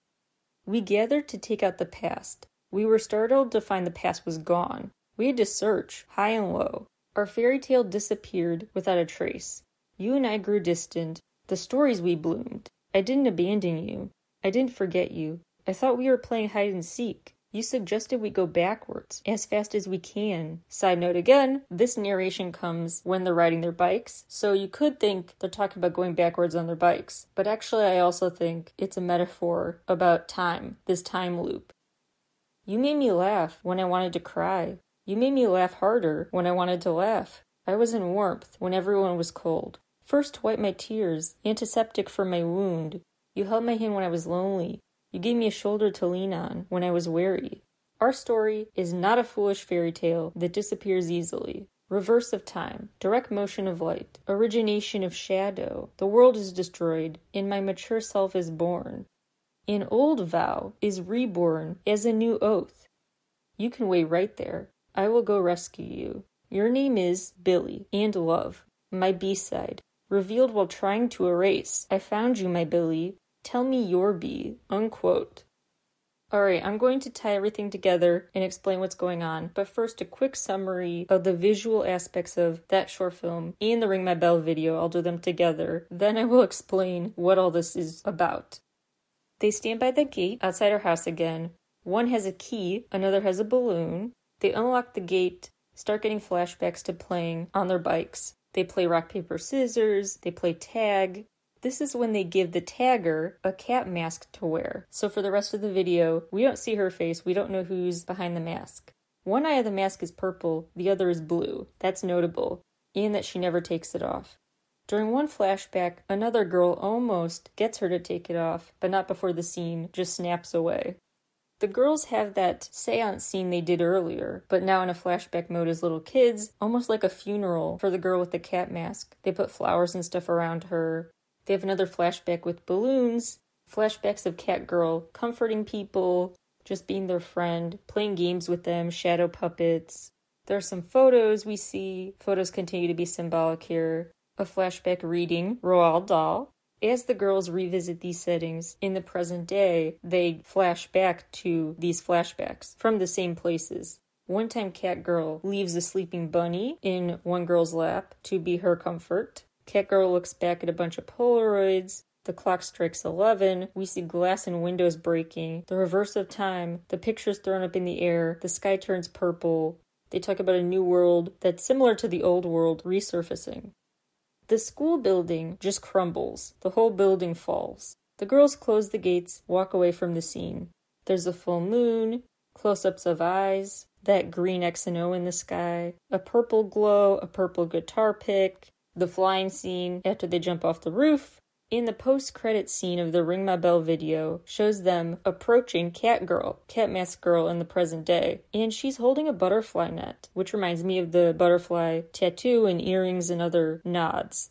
We gathered to take out the past. We were startled to find the past was gone. We had to search, high and low. Our fairy tale disappeared without a trace. You and I grew distant. The stories we bloomed. I didn't abandon you. I didn't forget you. I thought we were playing hide and seek. You suggested we go backwards as fast as we can. Side note again, this narration comes when they're riding their bikes, so you could think they're talking about going backwards on their bikes. But actually, I also think it's a metaphor about time, this time loop. You made me laugh when I wanted to cry. You made me laugh harder when I wanted to laugh. I was in warmth when everyone was cold. First wipe my tears, antiseptic for my wound. You held my hand when I was lonely. You gave me a shoulder to lean on when I was weary. Our story is not a foolish fairy tale that disappears easily. Reverse of time, direct motion of light, origination of shadow. The world is destroyed, and my mature self is born. An old vow is reborn as a new oath. You can wait right there. I will go rescue you. Your name is Billlie and Love, my B side, revealed while trying to erase. I found you, my Billlie, Tell me your B. Unquote. Alright, I'm going to tie everything together and explain what's going on, but first a quick summary of the visual aspects of that short film and the Ring My Bell video. I'll do them together. Then I will explain what all this is about. They stand by the gate outside our house again. One has a key, another has a balloon. They unlock the gate, start getting flashbacks to playing on their bikes. They play rock, paper, scissors, they play tag, this is when they give the tagger a cat mask to wear. So for the rest of the video, we don't see her face, we don't know who's behind the mask. One eye of the mask is purple, the other is blue. That's notable, and that she never takes it off. During one flashback, another girl almost gets her to take it off, but not before the scene just snaps away. The girls have that seance scene they did earlier, but now in a flashback mode as little kids, almost like a funeral for the girl with the cat mask. They put flowers and stuff around her. They have another flashback with balloons, flashbacks of Catgirl comforting people, just being their friend, playing games with them, shadow puppets. There are some photos we see. Photos continue to be symbolic here. a flashback reading Roald Dahl. As the girls revisit these settings in the present day, they flash back to these flashbacks from the same places. One time, Catgirl leaves a sleeping bunny in one girl's lap to be her comfort. Catgirl looks back at a bunch of Polaroids. The clock strikes 11. We see glass and windows breaking. The reverse of time. The picture's thrown up in the air. The sky turns purple. They talk about a new world that's similar to the old world resurfacing. The school building just crumbles. The whole building falls. The girls close the gates, walk away from the scene. There's a full moon, close ups of eyes, that green X and O in the sky, a purple glow, a purple guitar pick, the flying scene after they jump off the roof. In the post credit scene of the Ring My Bell video, shows them approaching Catgirl, Cat Mask Girl in the present day, and she's holding a butterfly net, which reminds me of the butterfly tattoo and earrings and other nods.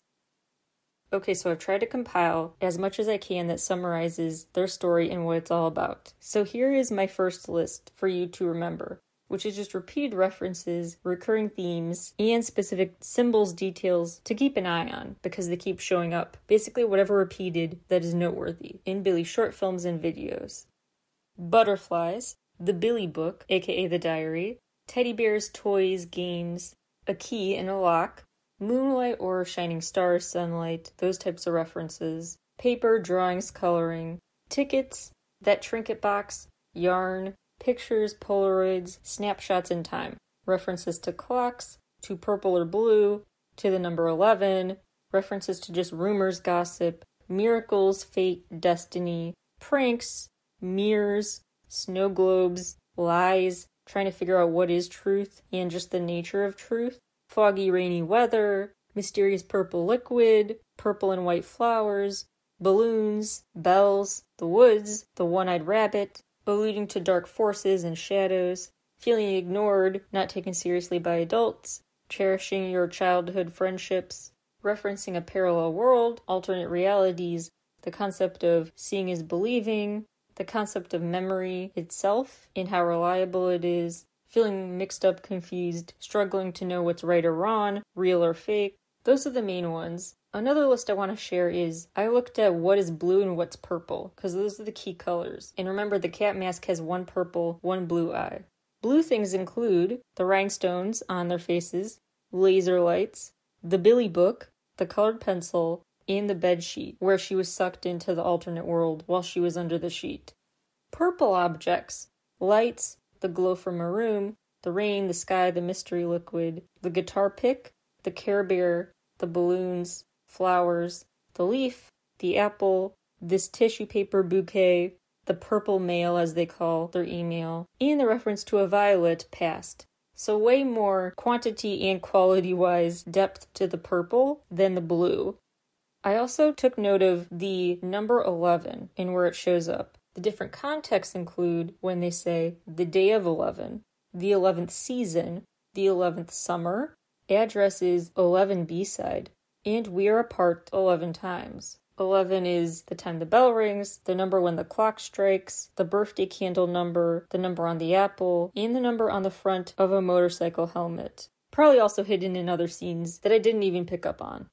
Okay, so I've tried to compile as much as I can that summarizes their story and what it's all about. So here is my first list for you to remember which is just repeated references, recurring themes, and specific symbols, details to keep an eye on because they keep showing up. Basically, whatever repeated that is noteworthy in Billlie's short films and videos. Butterflies, the Billlie book, aka the diary, teddy bears, toys, games, a key and a lock, moonlight or shining stars, sunlight, those types of references, paper, drawings, coloring, tickets, that trinket box, yarn, pictures, Polaroids, snapshots in time, references to clocks, to purple or blue, to the number 11, references to just rumors, gossip, miracles, fate, destiny, pranks, mirrors, snow globes, lies, trying to figure out what is truth and just the nature of truth, foggy, rainy weather, mysterious purple liquid, purple and white flowers, balloons, bells, the woods, the one eyed rabbit, alluding to dark forces and shadows, feeling ignored, not taken seriously by adults, cherishing your childhood friendships, referencing a parallel world, alternate realities, the concept of seeing is believing, the concept of memory itself and how reliable it is, feeling mixed up, confused, struggling to know what's right or wrong, real or fake. Those are the main ones. Another list I want to share is I looked at what is blue and what's purple because those are the key colors. And remember, the cat mask has one purple, one blue eye. Blue things include the rhinestones on their faces, laser lights, the Billlie book, the colored pencil, and the bed sheet where she was sucked into the alternate world while she was under the sheet. Purple objects, lights, the glow from a room, the rain, the sky, the mystery liquid, the guitar pick, the Care Bear, the balloons, flowers, the leaf, the apple, this tissue paper bouquet, the purple mail, as they call their email, and the reference to a violet past. So, way more quantity and quality wise depth to the purple than the blue. I also took note of the number 11 and where it shows up. The different contexts include when they say the day of 11, the 11th season, the 11th summer, address is 11 B side, and we are apart 11 times. 11 is the time the bell rings, the number when the clock strikes, the birthday candle number, the number on the apple, and the number on the front of a motorcycle helmet. Probably also hidden in other scenes that I didn't even pick up on.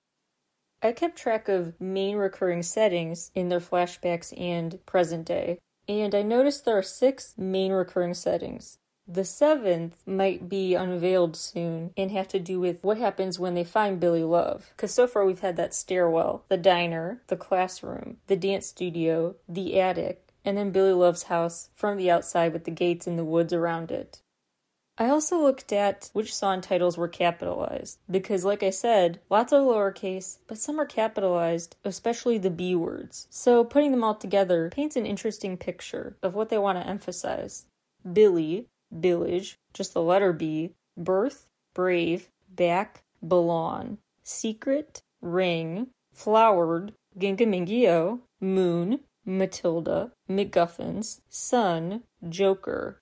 I kept track of main recurring settings in their flashbacks and present day, and I noticed there are six main recurring settings. The seventh might be unveiled soon and have to do with what happens when they find Billlie Love. Because so far we've had that stairwell, the diner, the classroom, the dance studio, the attic, and then Billlie Love's house from the outside with the gates and the woods around it. I also looked at which song titles were capitalized because, like I said, lots are lowercase, but some are capitalized, especially the B words. So putting them all together paints an interesting picture of what they want to emphasize. Billy, Billage, just the letter B, birth, brave, back, belong, secret, ring, flowered, Ginga Minga Yo, moon, Matilda, MacGuffins, sun, joker.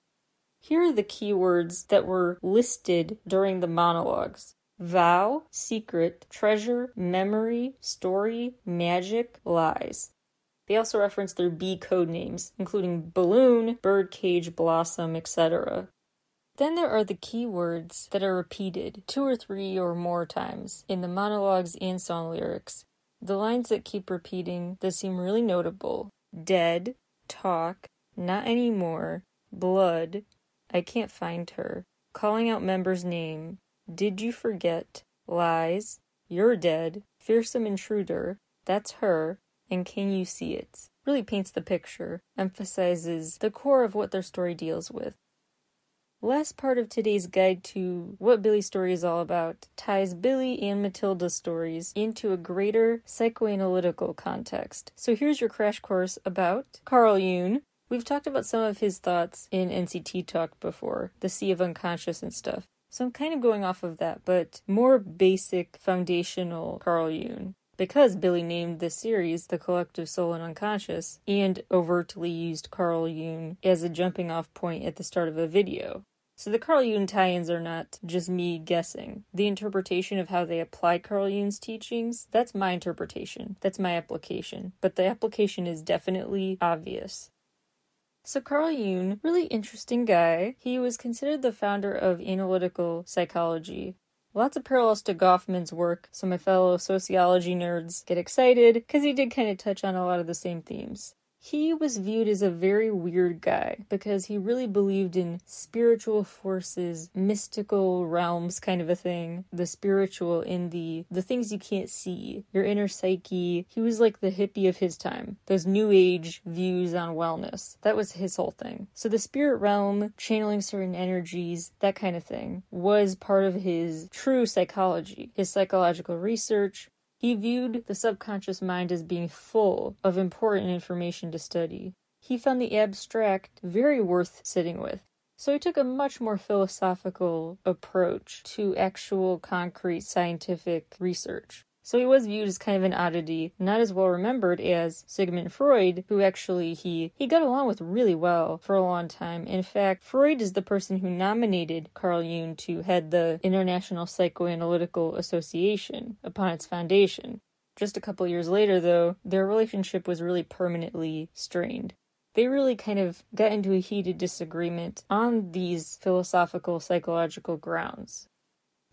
Here are the keywords that were listed during the monologues vow, secret, treasure, memory, story, magic, lies. They also reference their B code names, including balloon, birdcage, blossom, etc. Then there are the keywords that are repeated two or three or more times in the monologues and song lyrics. The lines that keep repeating that seem really notable dead, talk, not anymore, blood, I can't find her, calling out member's name, did you forget, lies, you're dead, fearsome intruder, that's her, and can you see it? Really paints the picture, emphasizes the core of what their story deals with. Last part of today's guide to what Billlie's story is all about ties Billlie and Matilda's stories into a greater psychoanalytical context. So here's your crash course about Carl Jung. We've talked about some of his thoughts in NCT Talk before, the Sea of Unconscious and stuff. So I'm kind of going off of that, but more basic, foundational Carl Jung because Billlie named this series The Collective Soul and Unconscious and overtly used Carl Jung as a jumping off point at the start of a video. So the Carl Jung tie-ins are not just me guessing. The interpretation of how they apply Carl Jung's teachings, that's my interpretation. That's my application. But the application is definitely obvious. So Carl Jung, really interesting guy. He was considered the founder of analytical psychology. Lots of parallels to Goffman's work, so my fellow sociology nerds get excited because he did kind of touch on a lot of the same themes. He was viewed as a very weird guy because he really believed in spiritual forces, mystical realms kind of a thing, the spiritual in the the things you can't see, your inner psyche. He was like the hippie of his time. Those new age views on wellness. That was his whole thing. So the spirit realm, channeling certain energies, that kind of thing was part of his true psychology, his psychological research, he viewed the subconscious mind as being full of important information to study. He found the abstract very worth sitting with. So he took a much more philosophical approach to actual concrete scientific research. So he was viewed as kind of an oddity, not as well remembered as Sigmund Freud, who actually he he got along with really well for a long time. In fact, Freud is the person who nominated Carl Jung to head the International Psychoanalytical Association upon its foundation. Just a couple years later, though, their relationship was really permanently strained they really kind of got into a heated disagreement on these philosophical psychological grounds.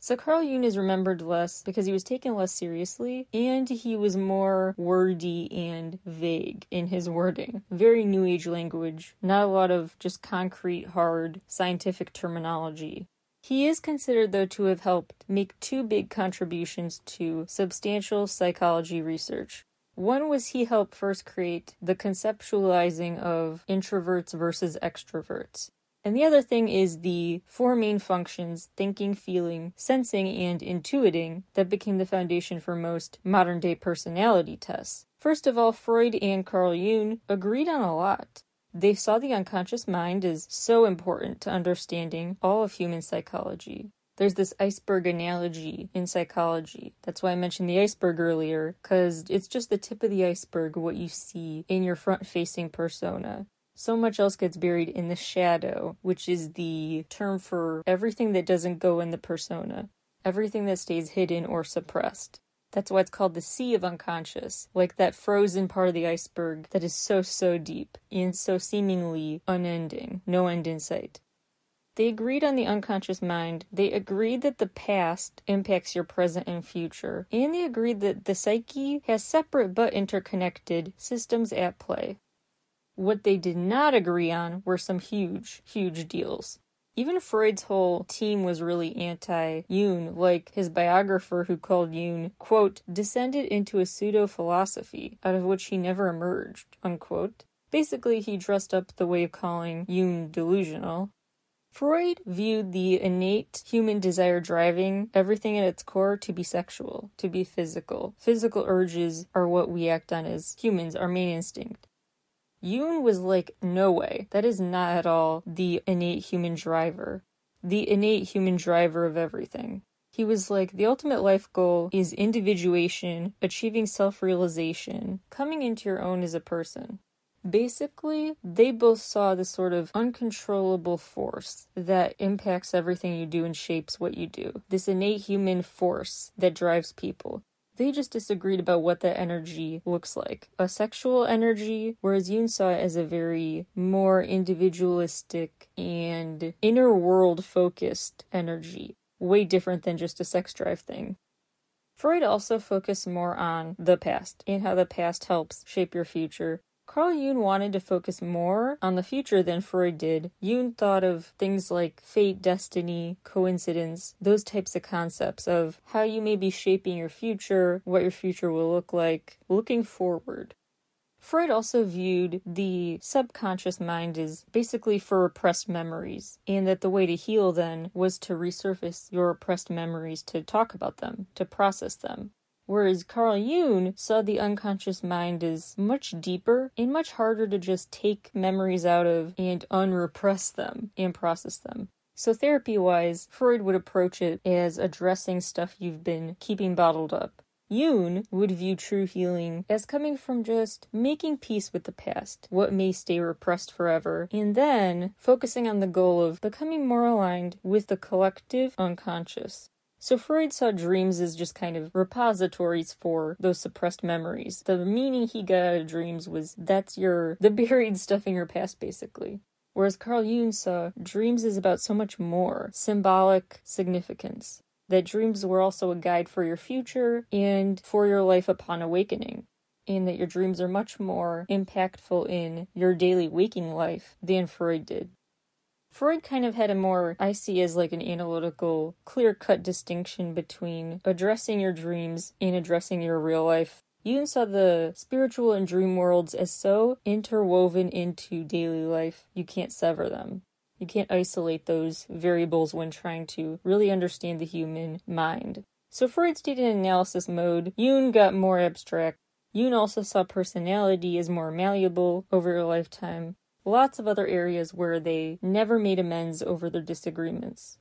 So Carl Jung is remembered less because he was taken less seriously and he was more wordy and vague in his wording. Very new age language, not a lot of just concrete, hard scientific terminology. He is considered, though, to have helped make two big contributions to substantial psychology research. One was he helped first create the conceptualizing of introverts versus extroverts. And the other thing is the four main functions thinking, feeling, sensing, and intuiting that became the foundation for most modern day personality tests. First of all, Freud and Carl Jung agreed on a lot. They saw the unconscious mind as so important to understanding all of human psychology. There's this iceberg analogy in psychology. That's why I mentioned the iceberg earlier, because it's just the tip of the iceberg, what you see in your front facing persona so much else gets buried in the shadow, which is the term for everything that doesn't go in the persona, everything that stays hidden or suppressed. That's why it's called the sea of unconscious, like that frozen part of the iceberg that is so, so deep and so seemingly unending, no end in sight. They agreed on the unconscious mind. They agreed that the past impacts your present and future. And they agreed that the psyche has separate but interconnected systems at play. What they did not agree on were some huge, huge deals. Even Freud's whole team was really anti Jung, like his biographer who called Jung, quote, descended into a pseudo philosophy out of which he never emerged, unquote. Basically, he dressed up the way of calling Jung delusional. Freud viewed the innate human desire driving everything at its core to be sexual, to be physical. Physical urges are what we act on as humans, our main instinct. Jung was like, no way. That is not at all the innate human driver. The innate human driver of everything. He was like, the ultimate life goal is individuation, achieving self realization, coming into your own as a person. Basically, they both saw this sort of uncontrollable force that impacts everything you do and shapes what you do. This innate human force that drives people. They just disagreed about what that energy looks like. A sexual energy, whereas Jung saw it as a very more individualistic and inner world focused energy, way different than just a sex drive thing. Freud also focused more on the past and how the past helps shape your future. Carl Jung wanted to focus more on the future than Freud did. Jung thought of things like fate, destiny, coincidence, those types of concepts of how you may be shaping your future, what your future will look like, looking forward. Freud also viewed the subconscious mind as basically for repressed memories, and that the way to heal then was to resurface your repressed memories to talk about them, to process them. Whereas Carl Jung saw the unconscious mind as much deeper and much harder to just take memories out of and unrepress them and process them. So, therapy wise, Freud would approach it as addressing stuff you've been keeping bottled up. Jung would view true healing as coming from just making peace with the past, what may stay repressed forever, and then focusing on the goal of becoming more aligned with the collective unconscious. So Freud saw dreams as just kind of repositories for those suppressed memories. The meaning he got out of dreams was that's your [laughs] the buried stuff in your past basically. Whereas Carl Jung saw dreams is about so much more symbolic significance that dreams were also a guide for your future and for your life upon awakening, and that your dreams are much more impactful in your daily waking life than Freud did. Freud kind of had a more, I see as like an analytical, clear cut distinction between addressing your dreams and addressing your real life. Jung saw the spiritual and dream worlds as so interwoven into daily life, you can't sever them. You can't isolate those variables when trying to really understand the human mind. So Freud stayed in analysis mode. Jung got more abstract. Jung also saw personality as more malleable over a lifetime. Lots of other areas where they never made amends over their disagreements.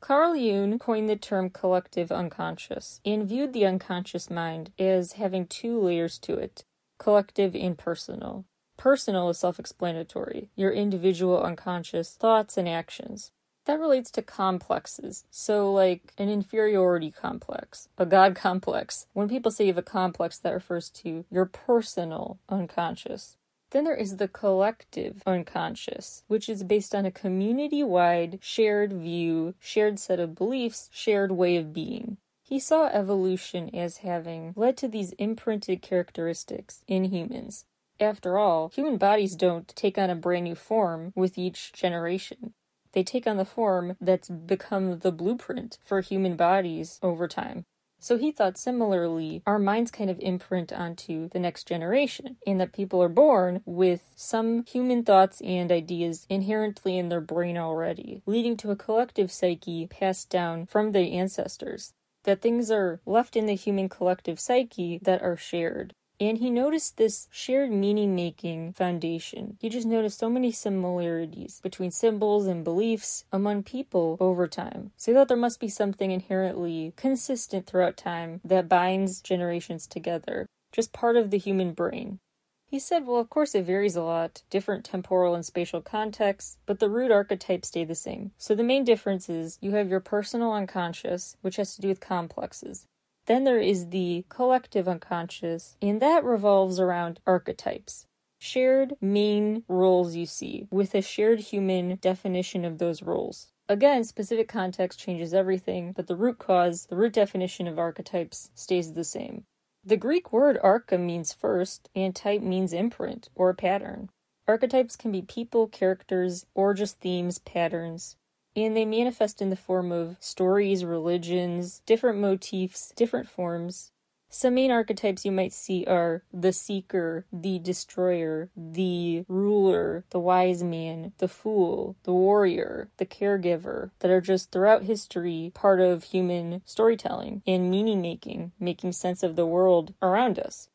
Carl Jung coined the term collective unconscious and viewed the unconscious mind as having two layers to it collective and personal. Personal is self explanatory, your individual unconscious thoughts and actions. That relates to complexes. So, like an inferiority complex, a God complex. When people say you have a complex, that refers to your personal unconscious. Then there is the collective unconscious, which is based on a community wide shared view, shared set of beliefs, shared way of being. He saw evolution as having led to these imprinted characteristics in humans. After all, human bodies don't take on a brand new form with each generation. They take on the form that's become the blueprint for human bodies over time. So he thought similarly, our minds kind of imprint onto the next generation, in that people are born with some human thoughts and ideas inherently in their brain already, leading to a collective psyche passed down from the ancestors. That things are left in the human collective psyche that are shared. And he noticed this shared meaning making foundation. He just noticed so many similarities between symbols and beliefs among people over time. So he thought there must be something inherently consistent throughout time that binds generations together, just part of the human brain. He said, well, of course, it varies a lot, different temporal and spatial contexts, but the root archetypes stay the same. So the main difference is you have your personal unconscious, which has to do with complexes. Then there is the collective unconscious, and that revolves around archetypes. Shared main roles you see, with a shared human definition of those roles. Again, specific context changes everything, but the root cause, the root definition of archetypes stays the same. The Greek word archa means first, and type means imprint or pattern. Archetypes can be people, characters, or just themes, patterns and they manifest in the form of stories, religions, different motifs, different forms. Some main archetypes you might see are the seeker, the destroyer, the ruler, the wise man, the fool, the warrior, the caregiver, that are just throughout history part of human storytelling and meaning making, making sense of the world around us.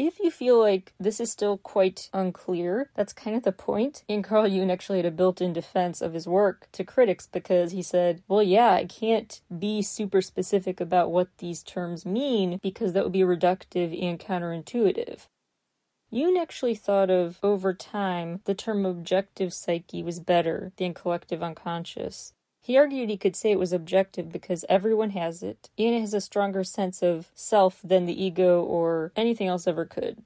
If you feel like this is still quite unclear, that's kind of the point. And Carl Jung actually had a built in defense of his work to critics because he said, well, yeah, I can't be super specific about what these terms mean because that would be reductive and counterintuitive. Jung actually thought of, over time, the term objective psyche was better than collective unconscious. He argued he could say it was objective because everyone has it, and it has a stronger sense of self than the ego or anything else ever could.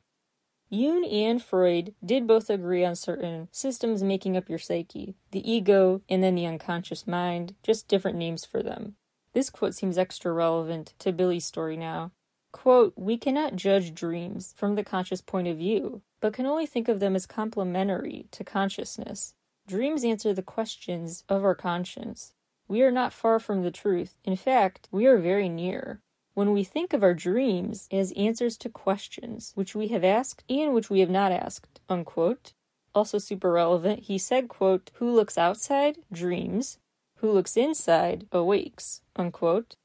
Jung and Freud did both agree on certain systems making up your psyche the ego and then the unconscious mind, just different names for them. This quote seems extra relevant to Billlie's story now. Quote, We cannot judge dreams from the conscious point of view, but can only think of them as complementary to consciousness. Dreams answer the questions of our conscience. We are not far from the truth. In fact, we are very near. When we think of our dreams as answers to questions which we have asked and which we have not asked, unquote. Also super relevant, he said, quote, Who looks outside dreams, who looks inside awakes, unquote.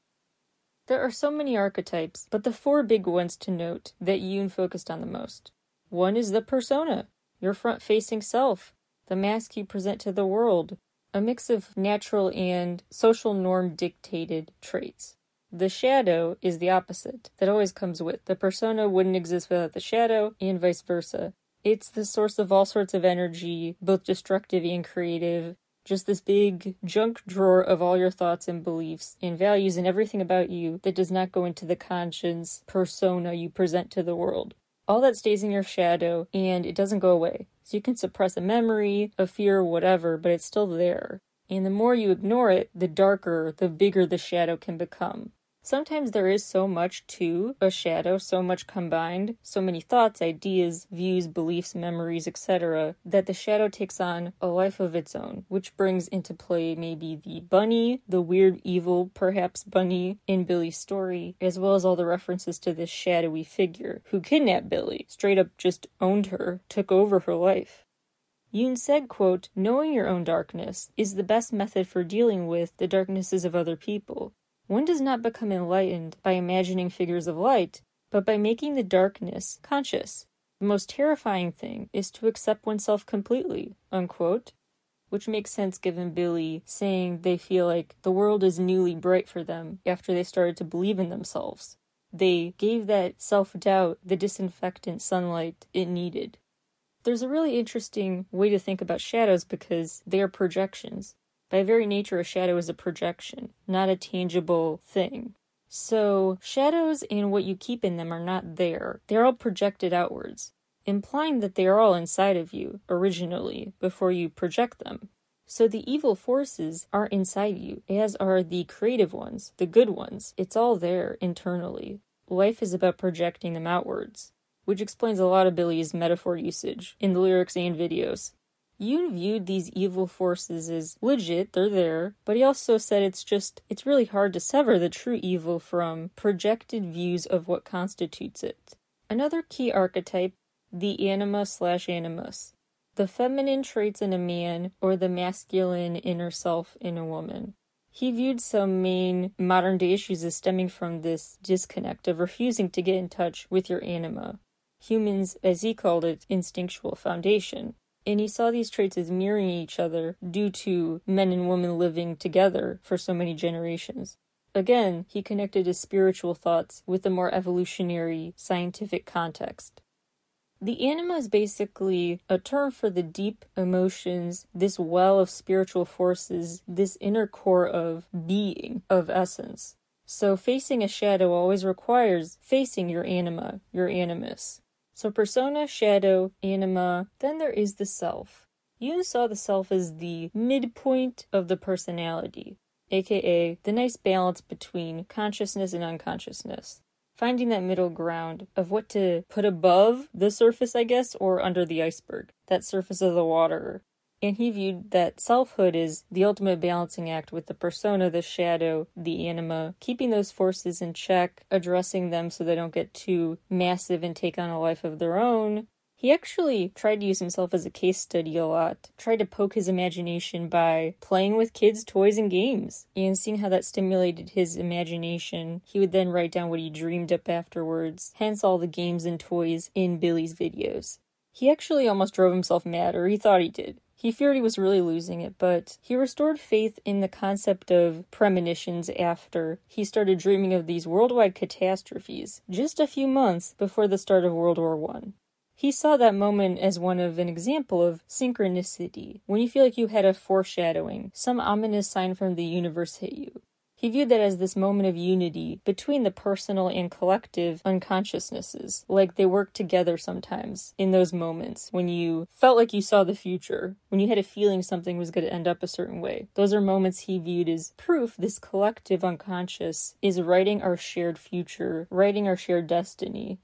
There are so many archetypes, but the four big ones to note that Jung focused on the most. One is the persona, your front facing self, the mask you present to the world, a mix of natural and social norm dictated traits. The shadow is the opposite, that always comes with. The persona wouldn't exist without the shadow, and vice versa. It's the source of all sorts of energy, both destructive and creative. Just this big junk drawer of all your thoughts and beliefs and values and everything about you that does not go into the conscience persona you present to the world all that stays in your shadow and it doesn't go away. So you can suppress a memory, a fear, whatever, but it's still there. And the more you ignore it, the darker, the bigger the shadow can become. Sometimes there is so much to a shadow, so much combined, so many thoughts, ideas, views, beliefs, memories, etc., that the shadow takes on a life of its own, which brings into play maybe the bunny, the weird, evil, perhaps bunny in Billlie's story, as well as all the references to this shadowy figure who kidnapped Billlie, straight up just owned her, took over her life. Jung said, quote, Knowing your own darkness is the best method for dealing with the darknesses of other people. One does not become enlightened by imagining figures of light, but by making the darkness conscious. The most terrifying thing is to accept oneself completely, unquote. Which makes sense given Billlie saying they feel like the world is newly bright for them after they started to believe in themselves. They gave that self doubt the disinfectant sunlight it needed. There's a really interesting way to think about shadows because they are projections. By very nature, a shadow is a projection, not a tangible thing. So, shadows and what you keep in them are not there. They're all projected outwards, implying that they are all inside of you originally before you project them. So, the evil forces are inside you, as are the creative ones, the good ones. It's all there internally. Life is about projecting them outwards, which explains a lot of Billlie's metaphor usage in the lyrics and videos. Jung viewed these evil forces as legit, they're there, but he also said it's just, it's really hard to sever the true evil from projected views of what constitutes it. Another key archetype, the anima slash animus, the feminine traits in a man or the masculine inner self in a woman. He viewed some main modern day issues as stemming from this disconnect of refusing to get in touch with your anima. Humans, as he called it, instinctual foundation and he saw these traits as mirroring each other due to men and women living together for so many generations. Again, he connected his spiritual thoughts with a more evolutionary scientific context. The anima is basically a term for the deep emotions, this well of spiritual forces, this inner core of being, of essence. So, facing a shadow always requires facing your anima, your animus. So persona, shadow, anima, then there is the self. Jung saw the self as the midpoint of the personality, aka the nice balance between consciousness and unconsciousness. Finding that middle ground of what to put above the surface, I guess, or under the iceberg, that surface of the water, and he viewed that selfhood is the ultimate balancing act with the persona, the shadow, the anima, keeping those forces in check, addressing them so they don't get too massive and take on a life of their own. He actually tried to use himself as a case study a lot, tried to poke his imagination by playing with kids' toys and games, and seeing how that stimulated his imagination. He would then write down what he dreamed up afterwards, hence all the games and toys in Billlie's videos. He actually almost drove himself mad, or he thought he did. He feared he was really losing it, but he restored faith in the concept of premonitions after he started dreaming of these worldwide catastrophes just a few months before the start of World War I. He saw that moment as one of an example of synchronicity, when you feel like you had a foreshadowing, some ominous sign from the universe hit you. He viewed that as this moment of unity between the personal and collective unconsciousnesses, like they work together sometimes in those moments when you felt like you saw the future, when you had a feeling something was going to end up a certain way. Those are moments he viewed as proof this collective unconscious is writing our shared future, writing our shared destiny.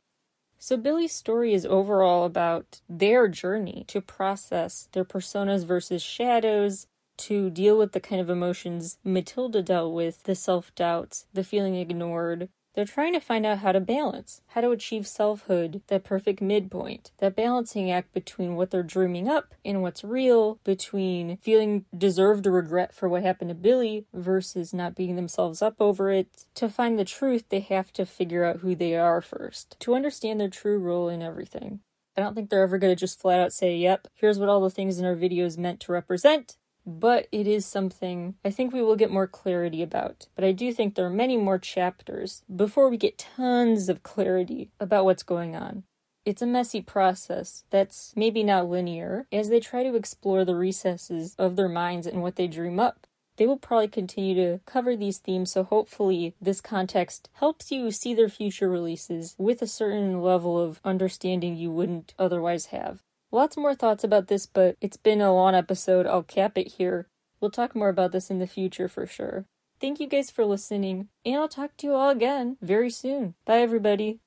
So, Billlie's story is overall about their journey to process their personas versus shadows, to deal with the kind of emotions Matilda dealt with the self doubts, the feeling ignored. They're trying to find out how to balance, how to achieve selfhood, that perfect midpoint, that balancing act between what they're dreaming up and what's real, between feeling deserved regret for what happened to Billlie versus not beating themselves up over it. To find the truth, they have to figure out who they are first, to understand their true role in everything. I don't think they're ever going to just flat out say, yep, here's what all the things in our videos meant to represent, but it is something I think we will get more clarity about. But I do think there are many more chapters before we get tons of clarity about what's going on. It's a messy process that's maybe not linear as they try to explore the recesses of their minds and what they dream up. They will probably continue to cover these themes, so hopefully, this context helps you see their future releases with a certain level of understanding you wouldn't otherwise have. Lots more thoughts about this, but it's been a long episode. I'll cap it here. We'll talk more about this in the future for sure. Thank you guys for listening, and I'll talk to you all again very soon. Bye, everybody.